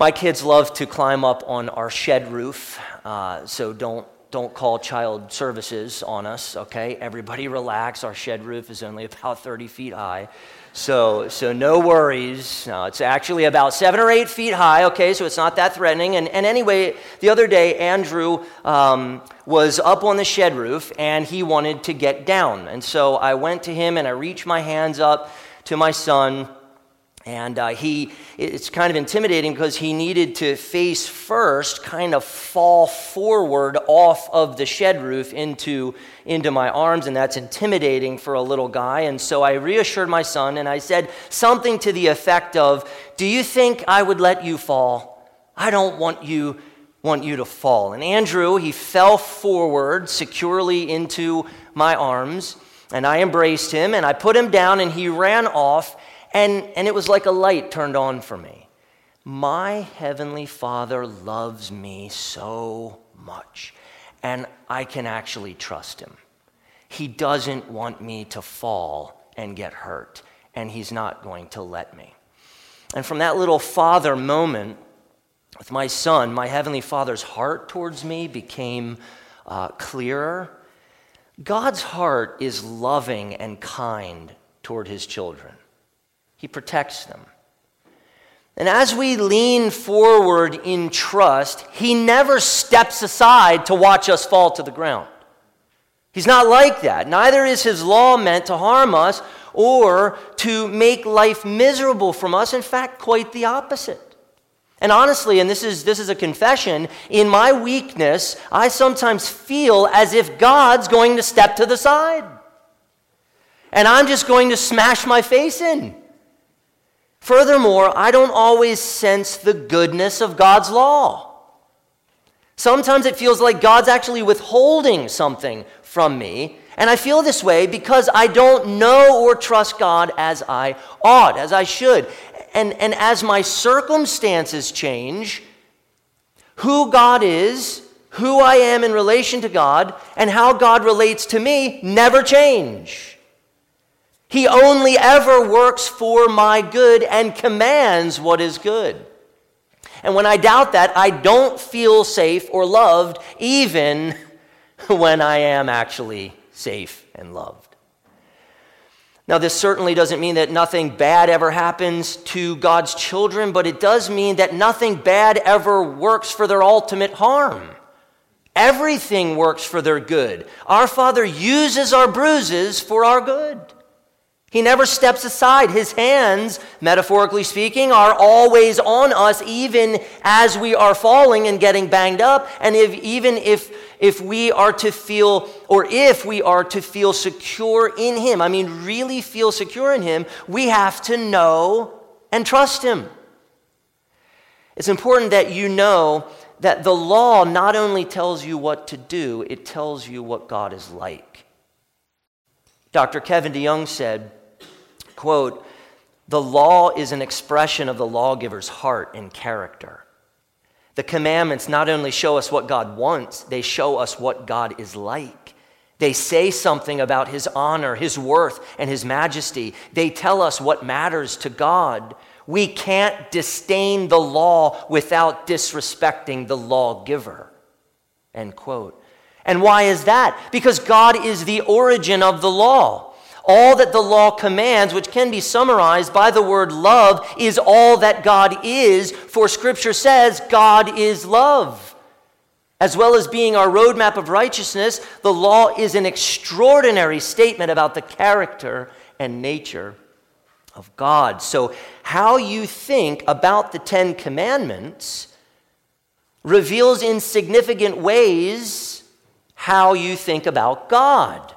My kids love to climb up on our shed roof, uh, so don't don't call child services on us, okay? Everybody relax. Our shed roof is only about 30 feet high. So, so no worries. No, it's actually about seven or eight feet high, okay? So it's not that threatening. And, and anyway, the other day, Andrew um, was up on the shed roof and he wanted to get down. And so I went to him and I reached my hands up to my son and uh, he, it's kind of intimidating because he needed to face first, kind of fall forward off of the shed roof into, into my arms, and that's intimidating for a little guy. And so I reassured my son and I said something to the effect of, Do you think I would let you fall? I don't want you, want you to fall. And Andrew, he fell forward securely into my arms, and I embraced him and I put him down, and he ran off and, and it was like a light turned on for me. My Heavenly Father loves me so much, and I can actually trust Him. He doesn't want me to fall and get hurt, and He's not going to let me. And from that little father moment with my son, my Heavenly Father's heart towards me became uh, clearer. God's heart is loving and kind toward His children. He protects them. And as we lean forward in trust, He never steps aside to watch us fall to the ground. He's not like that. Neither is His law meant to harm us or to make life miserable from us. In fact, quite the opposite. And honestly, and this is, this is a confession, in my weakness, I sometimes feel as if God's going to step to the side. And I'm just going to smash my face in. Furthermore, I don't always sense the goodness of God's law. Sometimes it feels like God's actually withholding something from me. And I feel this way because I don't know or trust God as I ought, as I should. And, and as my circumstances change, who God is, who I am in relation to God, and how God relates to me never change. He only ever works for my good and commands what is good. And when I doubt that, I don't feel safe or loved, even when I am actually safe and loved. Now, this certainly doesn't mean that nothing bad ever happens to God's children, but it does mean that nothing bad ever works for their ultimate harm. Everything works for their good. Our Father uses our bruises for our good. He never steps aside. His hands, metaphorically speaking, are always on us, even as we are falling and getting banged up. And if, even if, if we are to feel, or if we are to feel secure in Him, I mean, really feel secure in Him, we have to know and trust Him. It's important that you know that the law not only tells you what to do, it tells you what God is like. Dr. Kevin DeYoung said, Quote, the law is an expression of the lawgiver's heart and character. The commandments not only show us what God wants, they show us what God is like. They say something about his honor, his worth, and his majesty. They tell us what matters to God. We can't disdain the law without disrespecting the lawgiver. End quote. And why is that? Because God is the origin of the law. All that the law commands, which can be summarized by the word love, is all that God is, for Scripture says God is love. As well as being our roadmap of righteousness, the law is an extraordinary statement about the character and nature of God. So, how you think about the Ten Commandments reveals in significant ways how you think about God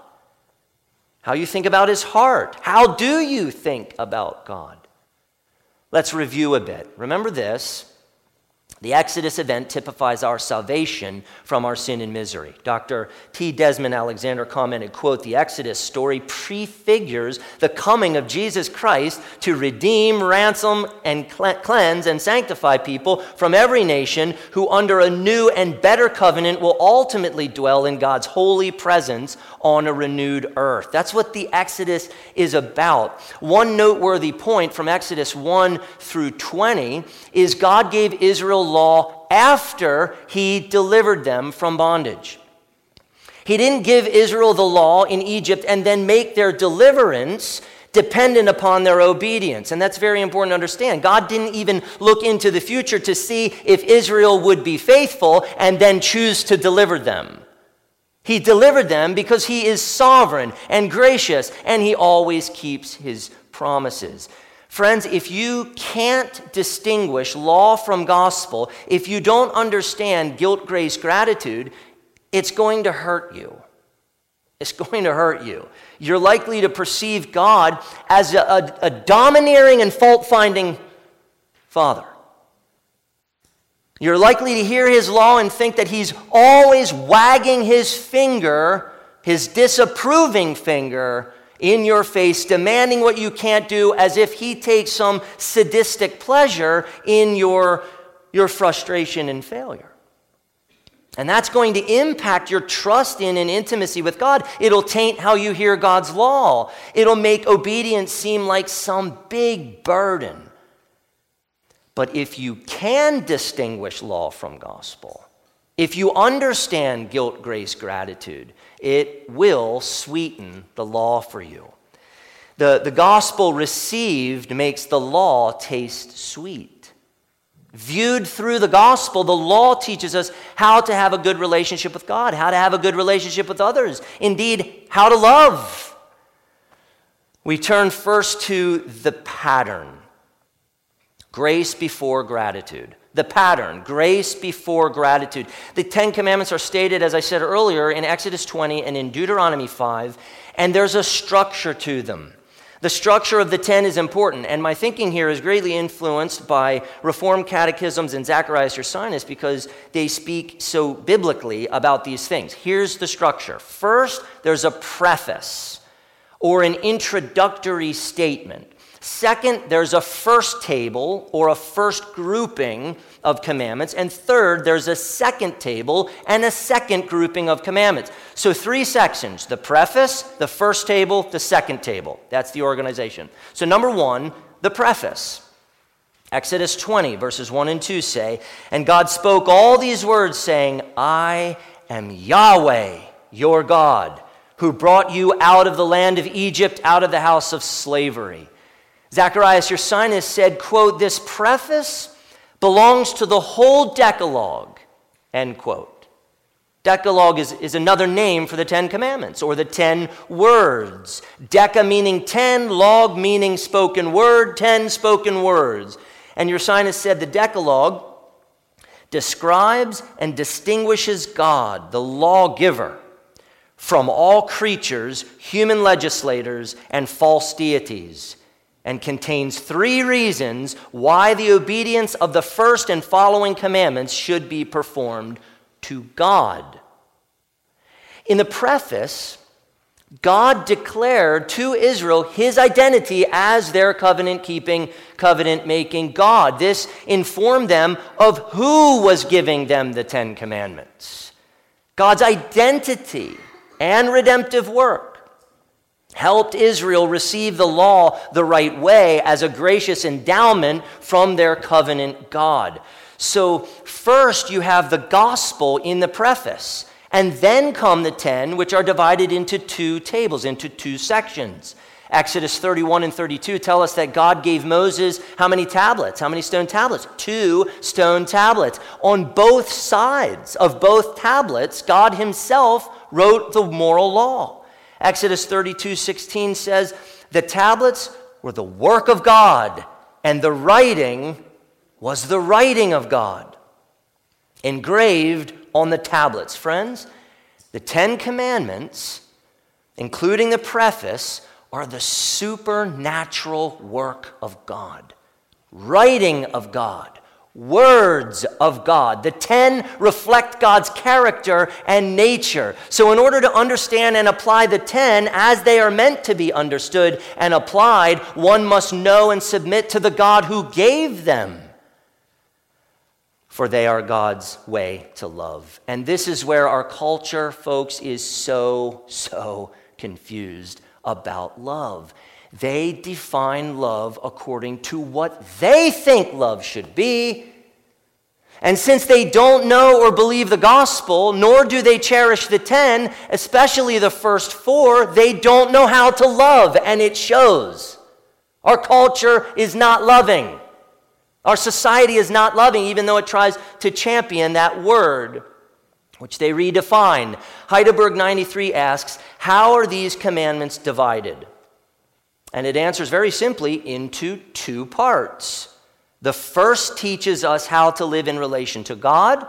how you think about his heart. How do you think about God? Let's review a bit. Remember this The Exodus event typifies our salvation from our sin and misery. Dr. T. Desmond Alexander commented, quote, the Exodus story prefigures the coming of Jesus Christ to redeem, ransom, and cleanse and sanctify people from every nation who under a new and better covenant will ultimately dwell in God's holy presence on a renewed earth. That's what the Exodus is about. One noteworthy point from Exodus 1 through 20 is God gave Israel law after he delivered them from bondage. He didn't give Israel the law in Egypt and then make their deliverance dependent upon their obedience. And that's very important to understand. God didn't even look into the future to see if Israel would be faithful and then choose to deliver them. He delivered them because he is sovereign and gracious and he always keeps his promises. Friends, if you can't distinguish law from gospel, if you don't understand guilt, grace, gratitude, it's going to hurt you. It's going to hurt you. You're likely to perceive God as a, a, a domineering and fault finding father. You're likely to hear his law and think that he's always wagging his finger, his disapproving finger, in your face, demanding what you can't do, as if he takes some sadistic pleasure in your, your frustration and failure. And that's going to impact your trust in and intimacy with God. It'll taint how you hear God's law. It'll make obedience seem like some big burden. But if you can distinguish law from gospel, if you understand guilt, grace, gratitude, it will sweeten the law for you. The, the gospel received makes the law taste sweet. Viewed through the gospel, the law teaches us how to have a good relationship with God, how to have a good relationship with others, indeed, how to love. We turn first to the pattern grace before gratitude the pattern grace before gratitude. The Ten Commandments are stated, as I said earlier, in Exodus 20 and in Deuteronomy 5, and there's a structure to them. The structure of the ten is important, and my thinking here is greatly influenced by Reformed catechisms and Zacharias Ursinus because they speak so biblically about these things. Here's the structure first, there's a preface or an introductory statement. Second, there's a first table or a first grouping of commandments. And third, there's a second table and a second grouping of commandments. So, three sections the preface, the first table, the second table. That's the organization. So, number one, the preface. Exodus 20, verses 1 and 2 say, And God spoke all these words, saying, I am Yahweh, your God, who brought you out of the land of Egypt, out of the house of slavery. Zacharias Ursinus said, quote, this preface belongs to the whole Decalogue, end quote. Decalogue is, is another name for the Ten Commandments or the Ten Words. Deca meaning ten, log meaning spoken word, ten spoken words. And Ursinus said the Decalogue describes and distinguishes God, the lawgiver, from all creatures, human legislators, and false deities and contains three reasons why the obedience of the first and following commandments should be performed to God. In the preface, God declared to Israel his identity as their covenant keeping, covenant making God. This informed them of who was giving them the Ten Commandments. God's identity and redemptive work helped Israel receive the law the right way as a gracious endowment from their covenant God. So, first you have the gospel in the preface, and then come the ten, which are divided into two tables, into two sections. Exodus 31 and 32 tell us that God gave Moses how many tablets? How many stone tablets? Two stone tablets. On both sides of both tablets, God Himself wrote the moral law. Exodus 32 16 says, The tablets were the work of God, and the writing was the writing of God, engraved on the tablets. Friends, the Ten Commandments, including the preface, are the supernatural work of God, writing of God, words of God. The ten reflect God's character and nature. So, in order to understand and apply the ten as they are meant to be understood and applied, one must know and submit to the God who gave them. For they are God's way to love. And this is where our culture, folks, is so, so confused about love. They define love according to what they think love should be. And since they don't know or believe the gospel, nor do they cherish the ten, especially the first four, they don't know how to love, and it shows. Our culture is not loving. Our society is not loving, even though it tries to champion that word, which they redefine. Heidelberg 93 asks, How are these commandments divided? And it answers very simply into two parts. The first teaches us how to live in relation to God.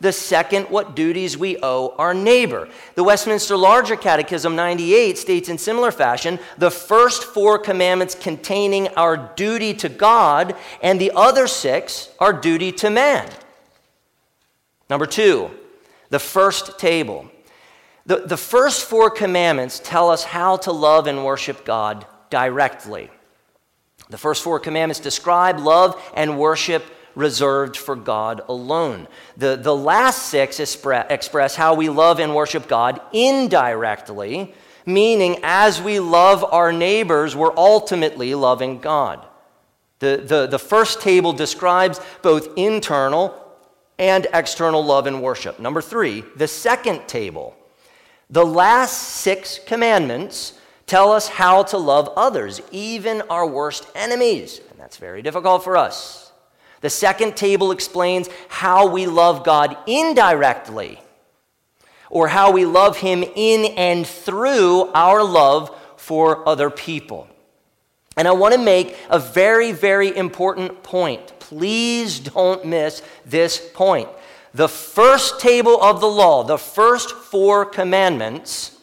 The second, what duties we owe our neighbor. The Westminster Larger Catechism 98 states in similar fashion the first four commandments containing our duty to God, and the other six, our duty to man. Number two, the first table. The, the first four commandments tell us how to love and worship God directly. The first four commandments describe love and worship reserved for God alone. The, the last six express, how we love and worship God indirectly, meaning as we love our neighbors, we're ultimately loving God. The, the, the first table describes both internal and external love and worship. Number three, the second table. The last six commandments tell us how to love others, even our worst enemies. And that's very difficult for us. The second table explains how we love God indirectly, or how we love Him in and through our love for other people. And I want to make a very, very important point. Please don't miss this point. The first table of the law, the first four commandments,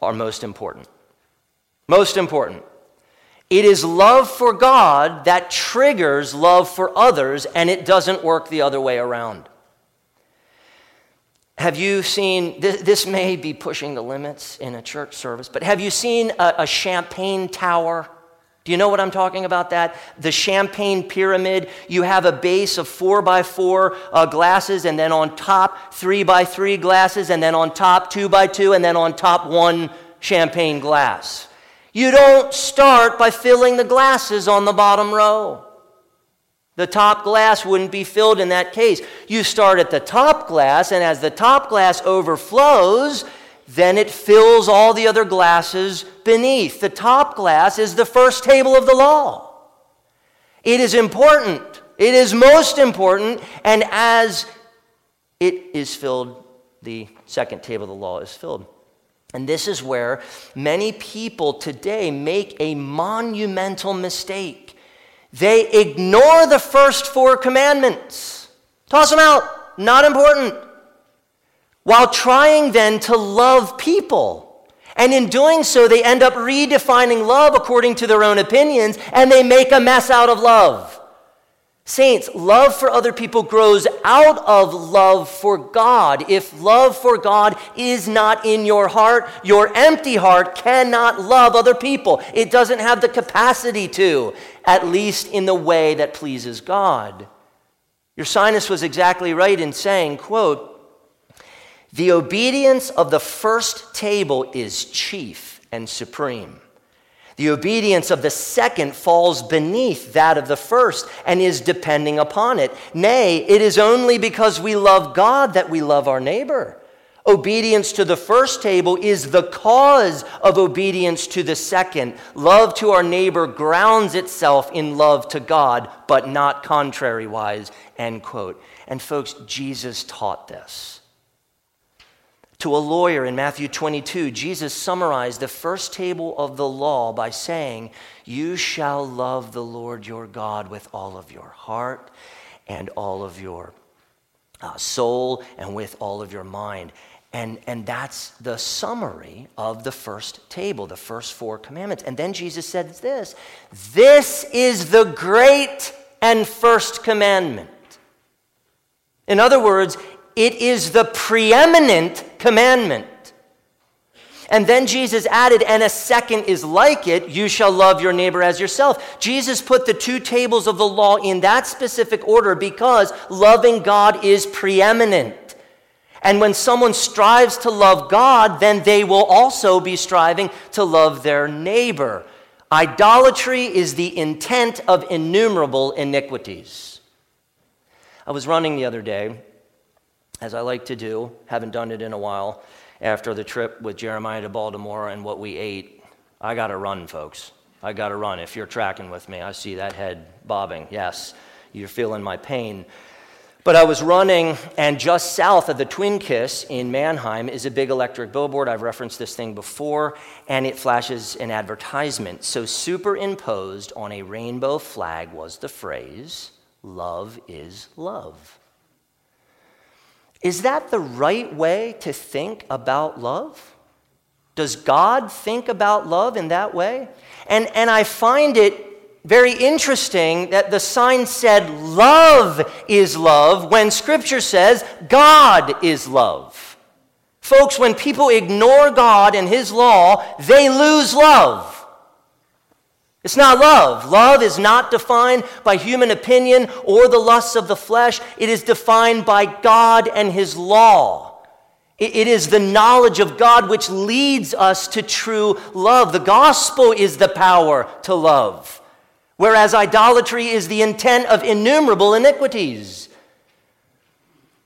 are most important. Most important. It is love for God that triggers love for others, and it doesn't work the other way around. Have you seen, this, this may be pushing the limits in a church service, but have you seen a, a champagne tower? Do you know what I'm talking about? That the champagne pyramid. You have a base of four by four uh, glasses, and then on top three by three glasses, and then on top two by two, and then on top one champagne glass. You don't start by filling the glasses on the bottom row. The top glass wouldn't be filled in that case. You start at the top glass, and as the top glass overflows, then it fills all the other glasses beneath. The top glass is the first table of the law. It is important, it is most important, and as it is filled, the second table of the law is filled. And this is where many people today make a monumental mistake. They ignore the first four commandments, toss them out, not important, while trying then to love people. And in doing so, they end up redefining love according to their own opinions, and they make a mess out of love. Saints, love for other people grows out of love for God. If love for God is not in your heart, your empty heart cannot love other people. It doesn't have the capacity to, at least in the way that pleases God. Ursinus was exactly right in saying, quote, the obedience of the first table is chief and supreme. The obedience of the second falls beneath that of the first and is depending upon it. Nay, it is only because we love God that we love our neighbor. Obedience to the first table is the cause of obedience to the second. Love to our neighbor grounds itself in love to God, but not contrariwise. End quote. And folks, Jesus taught this. To a lawyer in Matthew 22, Jesus summarized the first table of the law by saying, You shall love the Lord your God with all of your heart and all of your uh, soul and with all of your mind. And, and that's the summary of the first table, the first four commandments. And then Jesus said this This is the great and first commandment. In other words, it is the preeminent commandment. And then Jesus added, and a second is like it you shall love your neighbor as yourself. Jesus put the two tables of the law in that specific order because loving God is preeminent. And when someone strives to love God, then they will also be striving to love their neighbor. Idolatry is the intent of innumerable iniquities. I was running the other day, as I like to do, haven't done it in a while after the trip with Jeremiah to Baltimore and what we ate. I got to run, folks. I got to run. If you're tracking with me, I see that head bobbing. Yes, you're feeling my pain. But I was running, and just south of the Twin Kiss in Manheim is a big electric billboard. I've referenced this thing before, and it flashes an advertisement. So, superimposed on a rainbow flag was the phrase, Love is love. Is that the right way to think about love? Does God think about love in that way? And, and I find it very interesting that the sign said, Love is love, when Scripture says, God is love. Folks, when people ignore God and His law, they lose love. It's not love. Love is not defined by human opinion or the lusts of the flesh. It is defined by God and His law. It is the knowledge of God which leads us to true love. The gospel is the power to love, whereas idolatry is the intent of innumerable iniquities.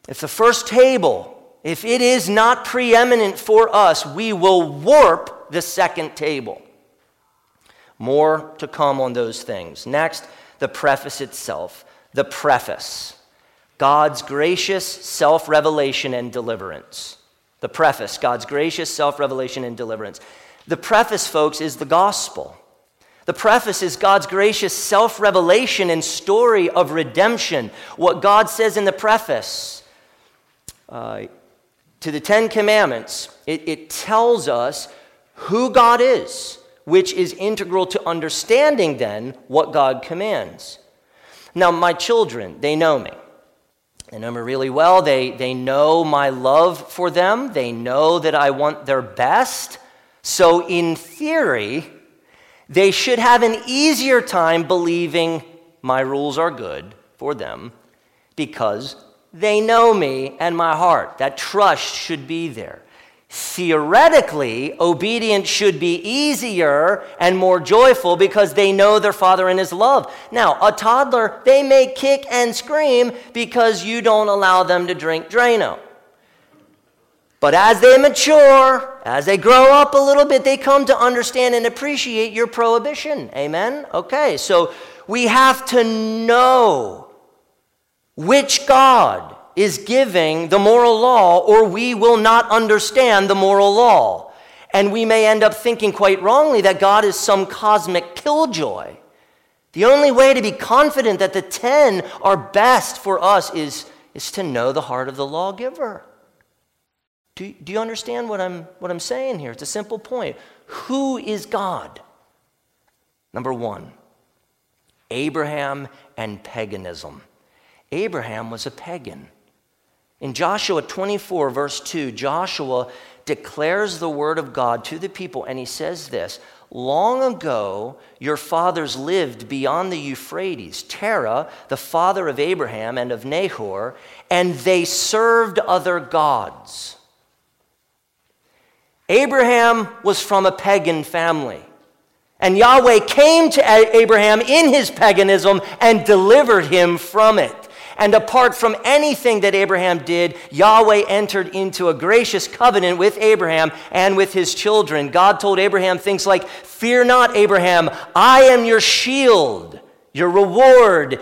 If the first table, if it is not preeminent for us, we will warp the second table. More to come on those things. Next, the preface itself. The preface God's gracious self revelation and deliverance. The preface God's gracious self revelation and deliverance. The preface, folks, is the gospel. The preface is God's gracious self revelation and story of redemption. What God says in the preface uh, to the Ten Commandments, it, it tells us who God is which is integral to understanding then what God commands. Now, my children, they know me. They know me really well. They, they know my love for them. They know that I want their best. So, in theory, they should have an easier time believing my rules are good for them because they know me and my heart. That trust should be there. Theoretically, obedience should be easier and more joyful because they know their father and his love. Now, a toddler, they may kick and scream because you don't allow them to drink Drano. But as they mature, as they grow up a little bit, they come to understand and appreciate your prohibition. Amen? Okay, so we have to know which God is giving the moral law, or we will not understand the moral law. And we may end up thinking quite wrongly that God is some cosmic killjoy. The only way to be confident that the ten are best for us is, is to know the heart of the lawgiver. Do, do you understand what I'm, what I'm saying here? It's a simple point. Who is God? Number one, Abraham and paganism. Abraham was a pagan. In Joshua 24, verse 2, Joshua declares the word of God to the people, and he says this Long ago, your fathers lived beyond the Euphrates, Terah, the father of Abraham and of Nahor, and they served other gods. Abraham was from a pagan family. And Yahweh came to Abraham in his paganism and delivered him from it. And apart from anything that Abraham did, Yahweh entered into a gracious covenant with Abraham and with his children. God told Abraham things like, Fear not, Abraham, I am your shield, your reward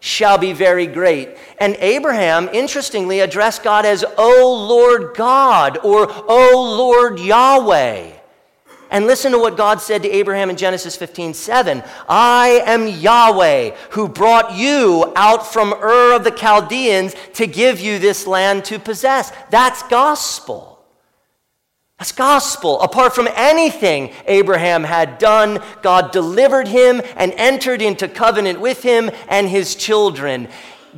shall be very great. And Abraham, interestingly, addressed God as, O Lord God, or O Lord Yahweh. And listen to what God said to Abraham in Genesis 15 7. I am Yahweh who brought you out from Ur of the Chaldeans to give you this land to possess. That's gospel. That's gospel. Apart from anything Abraham had done, God delivered him and entered into covenant with him and his children.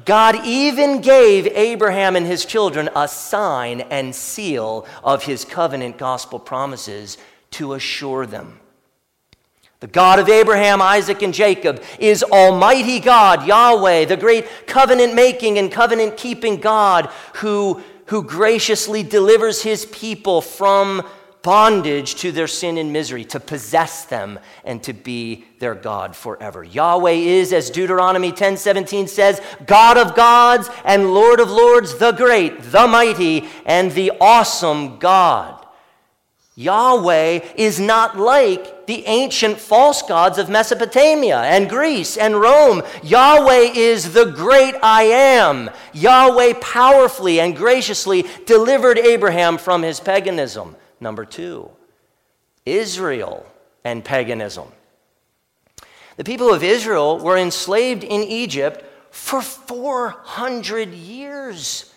God even gave Abraham and his children a sign and seal of his covenant gospel promises to assure them. The God of Abraham, Isaac, and Jacob is Almighty God, Yahweh, the great covenant making and covenant keeping God who who graciously delivers his people from bondage to their sin and misery, to possess them and to be their God forever. Yahweh is, as Deuteronomy 10:17 says, God of gods and Lord of lords, the great, the mighty, and the awesome God. Yahweh is not like the ancient false gods of Mesopotamia and Greece and Rome. Yahweh is the great I am. Yahweh powerfully and graciously delivered Abraham from his paganism. Number two, Israel and paganism. The people of Israel were enslaved in Egypt for 400 years.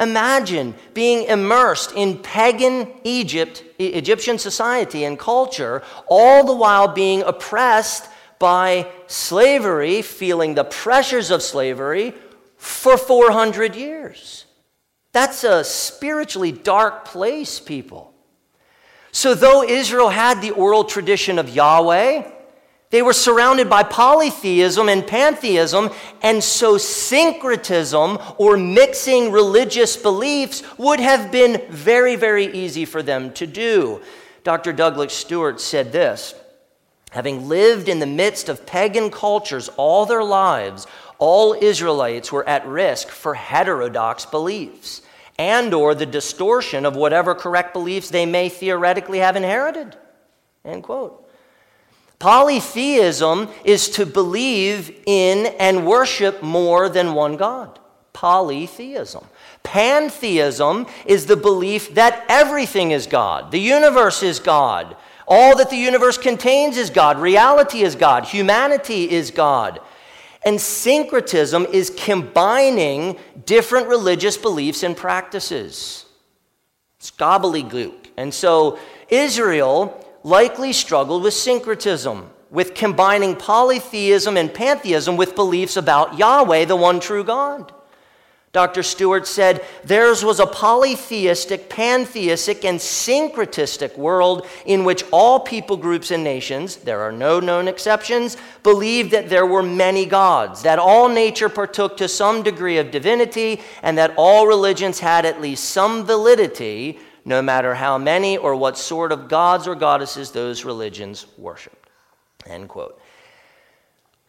Imagine being immersed in pagan Egypt, Egyptian society and culture, all the while being oppressed by slavery, feeling the pressures of slavery for 400 years. That's a spiritually dark place, people. So, though Israel had the oral tradition of Yahweh, they were surrounded by polytheism and pantheism, and so syncretism or mixing religious beliefs would have been very, very easy for them to do. Dr. Douglas Stuart said this Having lived in the midst of pagan cultures all their lives, all Israelites were at risk for heterodox beliefs and or the distortion of whatever correct beliefs they may theoretically have inherited. End quote. Polytheism is to believe in and worship more than one God. Polytheism. Pantheism is the belief that everything is God, the universe is God, all that the universe contains is God, reality is God, humanity is God. And syncretism is combining different religious beliefs and practices. It's gobbledygook. And so Israel likely struggled with syncretism, with combining polytheism and pantheism with beliefs about Yahweh, the one true God. Dr. Stuart said theirs was a polytheistic, pantheistic, and syncretistic world in which all people groups and nations, there are no known exceptions, believed that there were many gods, that all nature partook to some degree of divinity, and that all religions had at least some validity no matter how many or what sort of gods or goddesses those religions worshiped. End quote.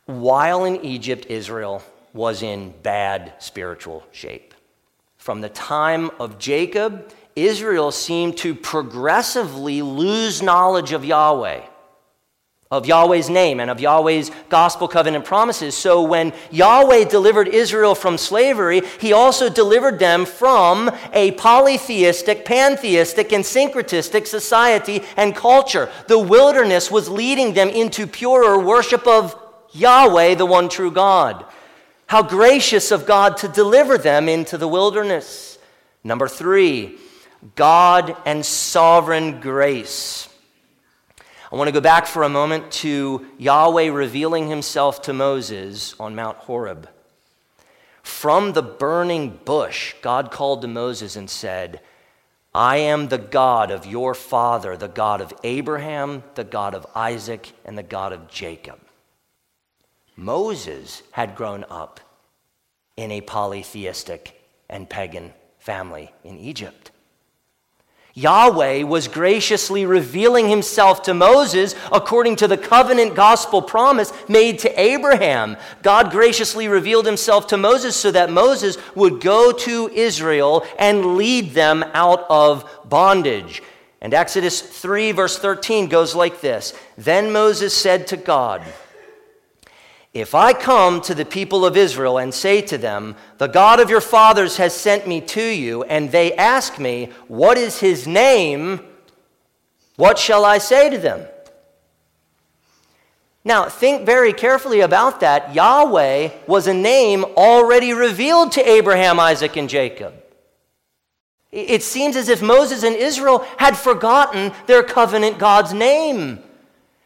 While in Egypt, Israel was in bad spiritual shape. From the time of Jacob, Israel seemed to progressively lose knowledge of Yahweh of Yahweh's name and of Yahweh's gospel covenant promises. So when Yahweh delivered Israel from slavery, he also delivered them from a polytheistic, pantheistic, and syncretistic society and culture. The wilderness was leading them into purer worship of Yahweh, the one true God. How gracious of God to deliver them into the wilderness. Number three, God and sovereign grace. I want to go back for a moment to Yahweh revealing himself to Moses on Mount Horeb. From the burning bush, God called to Moses and said, I am the God of your father, the God of Abraham, the God of Isaac, and the God of Jacob. Moses had grown up in a polytheistic and pagan family in Egypt. Yahweh was graciously revealing himself to Moses according to the covenant gospel promise made to Abraham. God graciously revealed himself to Moses so that Moses would go to Israel and lead them out of bondage. And Exodus 3, verse 13 goes like this Then Moses said to God, if I come to the people of Israel and say to them, The God of your fathers has sent me to you, and they ask me, What is his name? What shall I say to them? Now, think very carefully about that. Yahweh was a name already revealed to Abraham, Isaac, and Jacob. It seems as if Moses and Israel had forgotten their covenant God's name.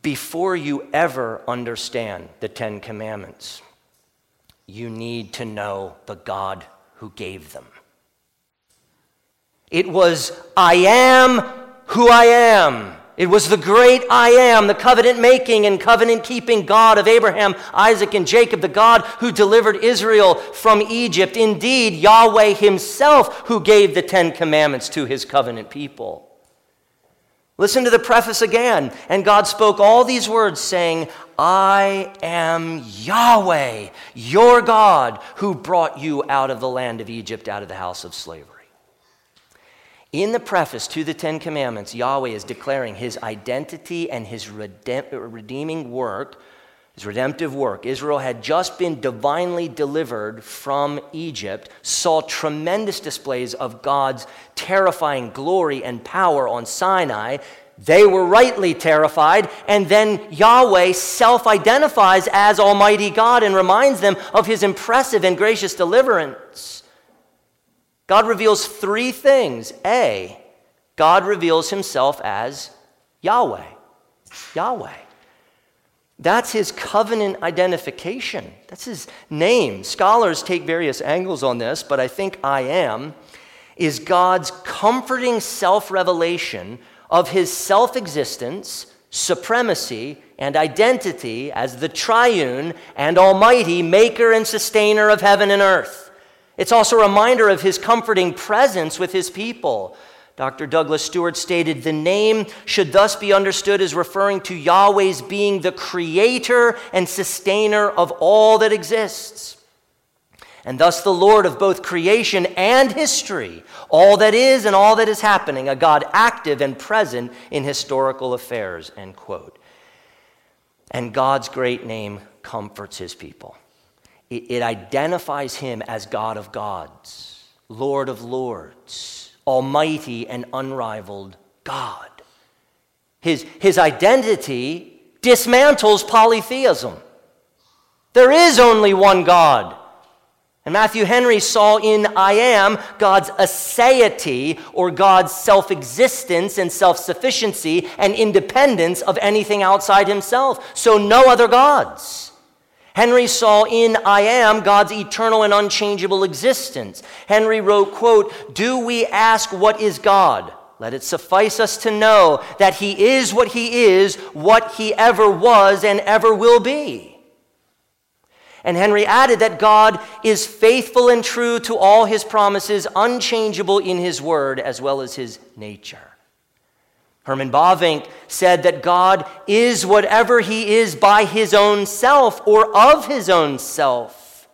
Before you ever understand the Ten Commandments, you need to know the God who gave them. It was, I am who I am. It was the great I am, the covenant making and covenant keeping God of Abraham, Isaac, and Jacob, the God who delivered Israel from Egypt. Indeed, Yahweh Himself who gave the Ten Commandments to His covenant people. Listen to the preface again. And God spoke all these words, saying, I am Yahweh, your God, who brought you out of the land of Egypt, out of the house of slavery. In the preface to the Ten Commandments, Yahweh is declaring his identity and his redeeming work, his redemptive work. Israel had just been divinely delivered from Egypt, saw tremendous displays of God's terrifying glory and power on Sinai. They were rightly terrified, and then Yahweh self identifies as Almighty God and reminds them of his impressive and gracious deliverance. God reveals three things. A, God reveals himself as Yahweh. Yahweh. That's his covenant identification. That's his name. Scholars take various angles on this, but I think I am is God's comforting self revelation of his self existence, supremacy, and identity as the triune and almighty maker and sustainer of heaven and earth. It's also a reminder of his comforting presence with his people. Dr. Douglas Stuart stated the name should thus be understood as referring to Yahweh's being the creator and sustainer of all that exists. And thus the Lord of both creation and history, all that is and all that is happening, a God active and present in historical affairs, end quote. And God's great name comforts his people. It, it identifies him as God of gods, Lord of lords, almighty and unrivaled God. His, his identity dismantles polytheism. There is only one God. And Matthew Henry saw in I am God's aseity or God's self existence and self sufficiency and independence of anything outside himself. So, no other gods. Henry saw in I am God's eternal and unchangeable existence. Henry wrote, quote, "Do we ask what is God? Let it suffice us to know that he is what he is, what he ever was and ever will be." And Henry added that God is faithful and true to all his promises, unchangeable in his word as well as his nature. Herman Bavinck said that God is whatever he is by his own self or of his own self.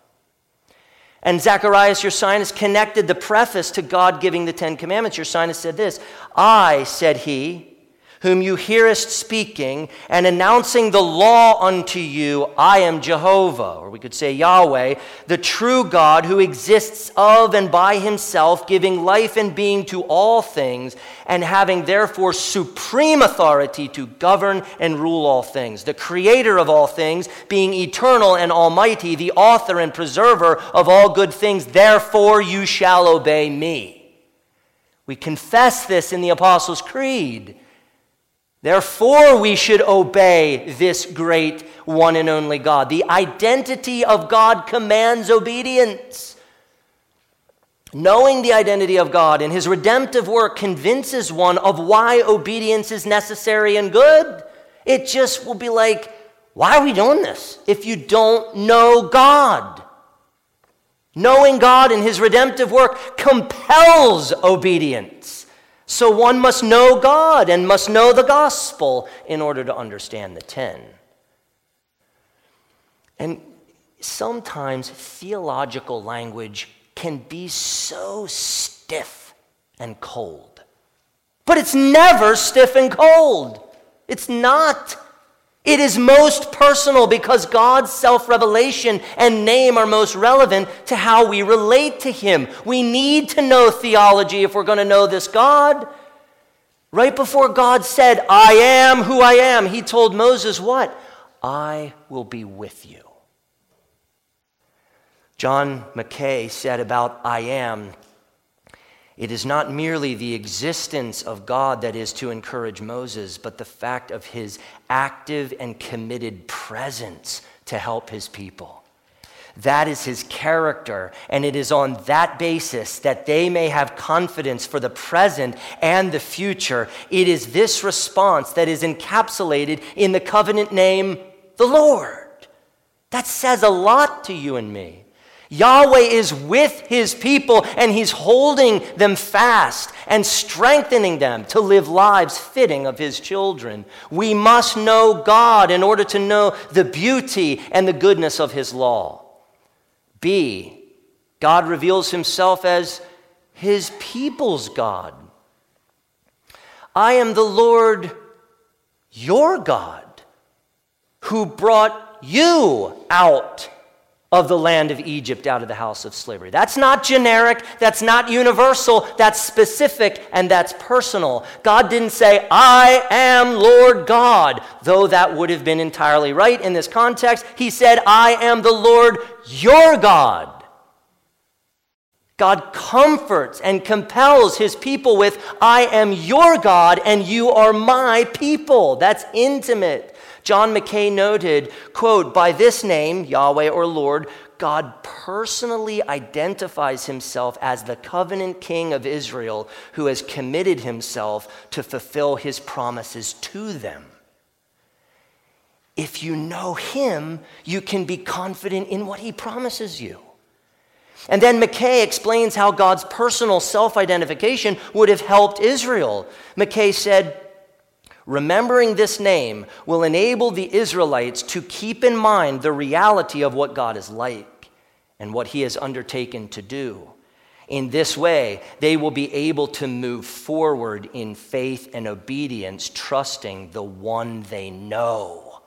And Zacharias your Ursinus connected the preface to God giving the Ten Commandments. Ursinus said this I, said he, whom you hearest speaking and announcing the law unto you, I am Jehovah, or we could say Yahweh, the true God who exists of and by himself, giving life and being to all things, and having therefore supreme authority to govern and rule all things. The creator of all things, being eternal and almighty, the author and preserver of all good things, therefore you shall obey me. We confess this in the Apostles' Creed. Therefore, we should obey this great one and only God. The identity of God commands obedience. Knowing the identity of God and his redemptive work convinces one of why obedience is necessary and good. It just will be like, why are we doing this if you don't know God? Knowing God and his redemptive work compels obedience. So one must know God and must know the gospel in order to understand the ten. And sometimes theological language can be so stiff and cold. But it's never stiff and cold. It's not. It is most personal because God's self revelation and name are most relevant to how we relate to Him. We need to know theology if we're going to know this God. Right before God said, I am who I am, He told Moses what? I will be with you. John Mackay said about I am, it is not merely the existence of God that is to encourage Moses, but the fact of his active and committed presence to help his people. That is his character, and it is on that basis that they may have confidence for the present and the future. It is this response that is encapsulated in the covenant name, the Lord. That says a lot to you and me. Yahweh is with his people and he's holding them fast and strengthening them to live lives fitting of his children. We must know God in order to know the beauty and the goodness of his law. B, God reveals himself as his people's God. I am the Lord your God who brought you out of the land of Egypt out of the house of slavery. That's not generic, that's not universal, that's specific, and that's personal. God didn't say, I am Lord God, though that would have been entirely right in this context. He said, I am the Lord your God. God comforts and compels his people with, I am your God and you are my people. That's intimate. John Mackay noted, quote, by this name, Yahweh or Lord, God personally identifies himself as the covenant king of Israel who has committed himself to fulfill his promises to them. If you know him, you can be confident in what he promises you. And then Mackay explains how God's personal self identification would have helped Israel. Mackay said, Remembering this name will enable the Israelites to keep in mind the reality of what God is like and what he has undertaken to do. In this way, they will be able to move forward in faith and obedience, trusting the one they know.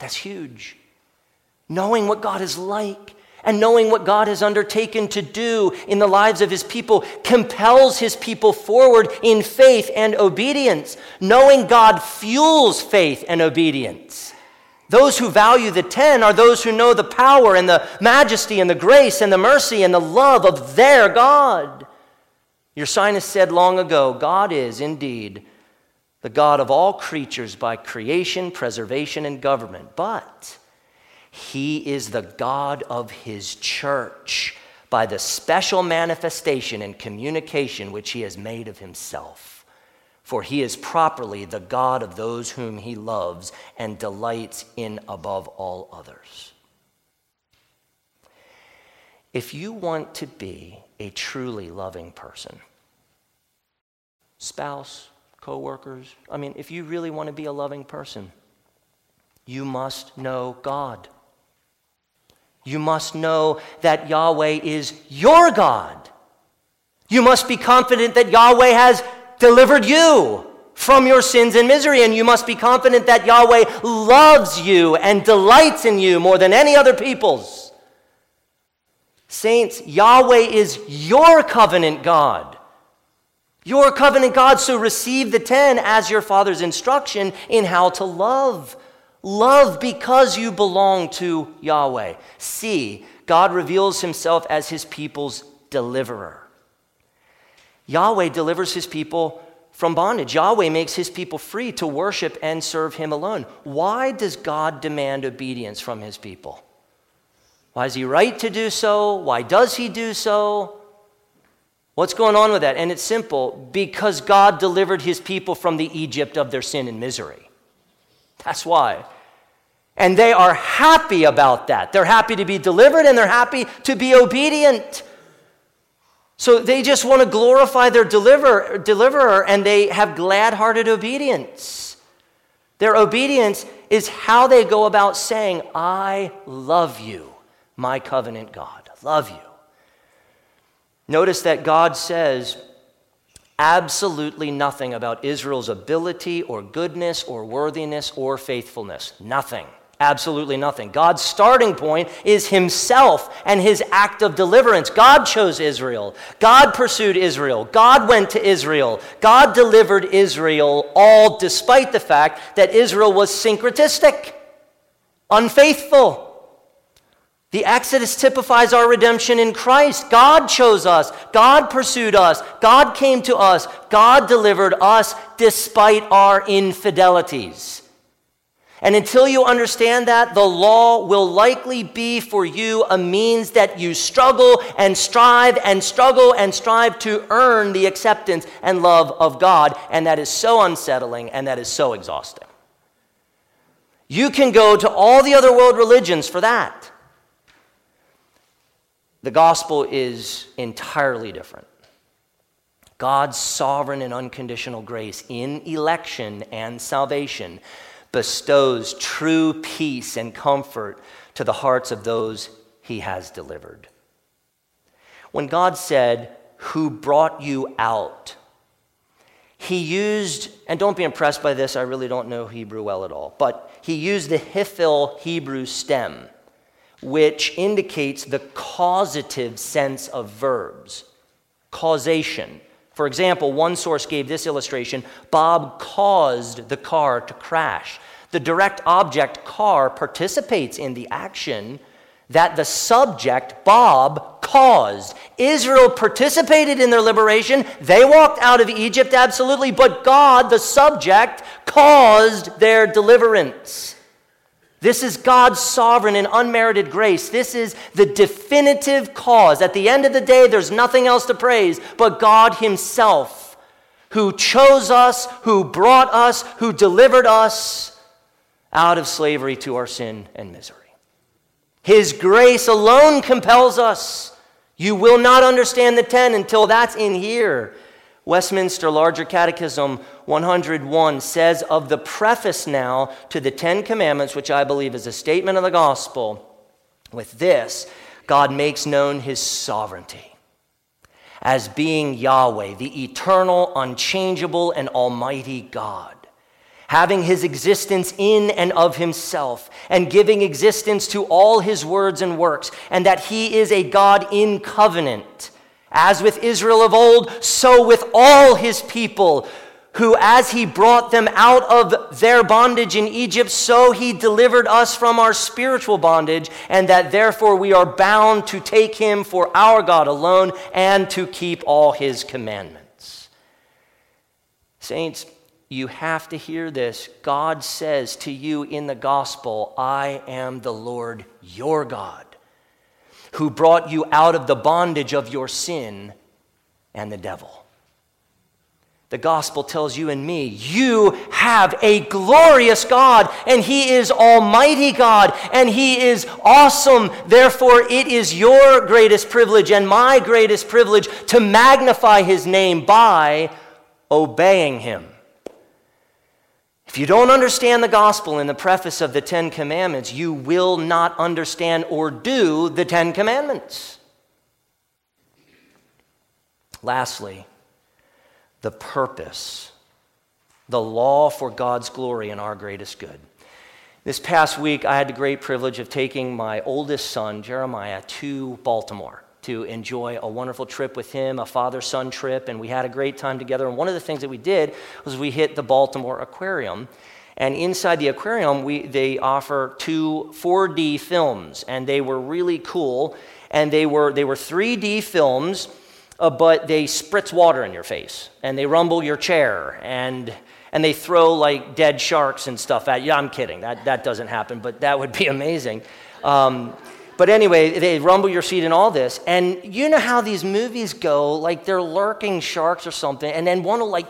That's huge. Knowing what God is like and knowing what God has undertaken to do in the lives of his people compels his people forward in faith and obedience. Knowing God fuels faith and obedience. Those who value the ten are those who know the power and the majesty and the grace and the mercy and the love of their God. Ursinus has said long ago God is indeed the God of all creatures by creation, preservation, and government. But he is the God of His church by the special manifestation and communication which He has made of Himself. For He is properly the God of those whom He loves and delights in above all others. If you want to be a truly loving person, spouse, coworkers, I mean, if you really want to be a loving person, you must know God. You must know that Yahweh is your God. You must be confident that Yahweh has delivered you from your sins and misery, and you must be confident that Yahweh loves you and delights in you more than any other people's. Saints, Yahweh is your covenant God. Your covenant God, so receive the ten as your Father's instruction in how to love Love because you belong to Yahweh. See, God reveals himself as his people's deliverer. Yahweh delivers his people from bondage. Yahweh makes his people free to worship and serve him alone. Why does God demand obedience from his people? Why is he right to do so? Why does he do so? What's going on with that? And it's simple because God delivered his people from the Egypt of their sin and misery. That's why. And they are happy about that. They're happy to be delivered and they're happy to be obedient. So they just want to glorify their deliver, deliverer and they have glad hearted obedience. Their obedience is how they go about saying, I love you, my covenant God. Love you. Notice that God says absolutely nothing about Israel's ability or goodness or worthiness or faithfulness. Nothing. Absolutely nothing. God's starting point is Himself and His act of deliverance. God chose Israel. God pursued Israel. God went to Israel. God delivered Israel, all despite the fact that Israel was syncretistic, unfaithful. The Exodus typifies our redemption in Christ. God chose us. God pursued us. God came to us. God delivered us despite our infidelities. And until you understand that, the law will likely be for you a means that you struggle and strive and struggle and strive to earn the acceptance and love of God. And that is so unsettling and that is so exhausting. You can go to all the other world religions for that. The gospel is entirely different. God's sovereign and unconditional grace in election and salvation bestows true peace and comfort to the hearts of those he has delivered. When God said, Who brought you out? He used, and don't be impressed by this, I really don't know Hebrew well at all, but he used the Hifil Hebrew stem, which indicates the causative sense of verbs, causation. For example, one source gave this illustration Bob caused the car to crash. The direct object car participates in the action that the subject, Bob, caused. Israel participated in their liberation. They walked out of Egypt, absolutely, but God, the subject, caused their deliverance. This is God's sovereign and unmerited grace. This is the definitive cause. At the end of the day, there's nothing else to praise but God Himself, who chose us, who brought us, who delivered us out of slavery to our sin and misery. His grace alone compels us. You will not understand the 10 until that's in here. Westminster Larger Catechism 101 says of the preface now to the Ten Commandments, which I believe is a statement of the gospel, with this God makes known his sovereignty as being Yahweh, the eternal, unchangeable, and almighty God having his existence in and of himself, and giving existence to all his words and works, and that he is a God in covenant as with Israel of old, so with all his people, who, as he brought them out of their bondage in Egypt, so he delivered us from our spiritual bondage, and that therefore we are bound to take him for our God alone and to keep all his commandments. Saints, you have to hear this. God says to you in the gospel, I am the Lord your God who brought you out of the bondage of your sin and the devil. The gospel tells you and me, you have a glorious God, and He is Almighty God, and He is awesome. Therefore, it is your greatest privilege and my greatest privilege to magnify His name by obeying Him. If you don't understand the gospel in the preface of the Ten Commandments, you will not understand or do the Ten Commandments. Lastly, the purpose, the law for God's glory and our greatest good. This past week, I had the great privilege of taking my oldest son, Jeremiah, to Baltimore to enjoy a wonderful trip with him, a father son trip, and we had a great time together. And one of the things that we did was we hit the Baltimore Aquarium. And inside the aquarium, we, they offer two 4D films, and they were really cool. And they were, they were 3D films, uh, but they spritz water in your face, and they rumble your chair, and, and they throw like dead sharks and stuff at you. I'm kidding, that, that doesn't happen, but that would be amazing. Um, but anyway, they rumble your seat and all this. And you know how these movies go, like they're lurking sharks or something, and then one will like,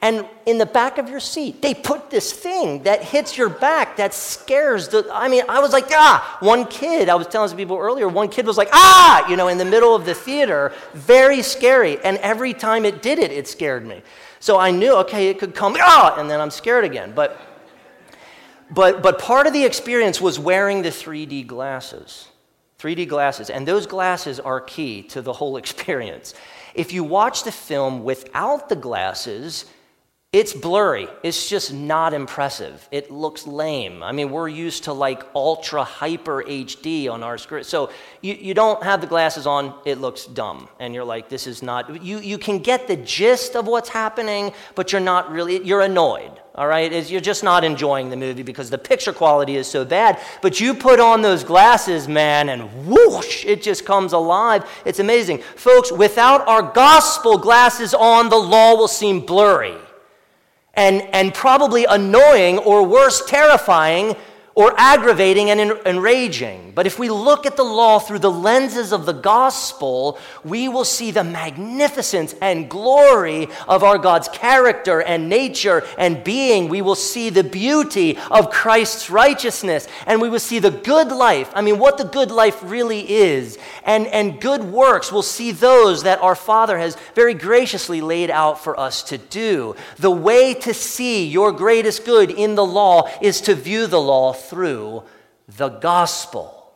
and in the back of your seat, they put this thing that hits your back that scares the. I mean, I was like, ah! One kid, I was telling some people earlier, one kid was like, ah! You know, in the middle of the theater, very scary. And every time it did it, it scared me. So I knew, okay, it could come, ah! And then I'm scared again. But but, but part of the experience was wearing the 3D glasses. 3D glasses. And those glasses are key to the whole experience. If you watch the film without the glasses, it's blurry. It's just not impressive. It looks lame. I mean, we're used to like ultra hyper HD on our screen. So you, you don't have the glasses on, it looks dumb. And you're like, this is not, you, you can get the gist of what's happening, but you're not really, you're annoyed. All right, is you're just not enjoying the movie because the picture quality is so bad. But you put on those glasses, man, and whoosh, it just comes alive. It's amazing. Folks, without our gospel glasses on, the law will seem blurry and, and probably annoying or worse, terrifying or aggravating and enraging. But if we look at the law through the lenses of the gospel, we will see the magnificence and glory of our God's character and nature and being. We will see the beauty of Christ's righteousness and we will see the good life. I mean, what the good life really is. And, and good works, we'll see those that our Father has very graciously laid out for us to do. The way to see your greatest good in the law is to view the law through the gospel.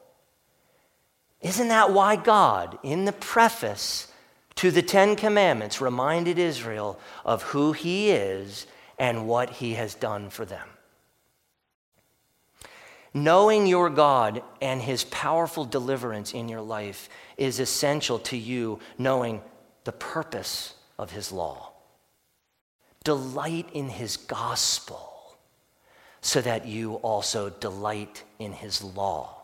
Isn't that why God, in the preface to the Ten Commandments, reminded Israel of who He is and what He has done for them? Knowing your God and His powerful deliverance in your life is essential to you knowing the purpose of His law. Delight in His gospel so that you also delight in his law.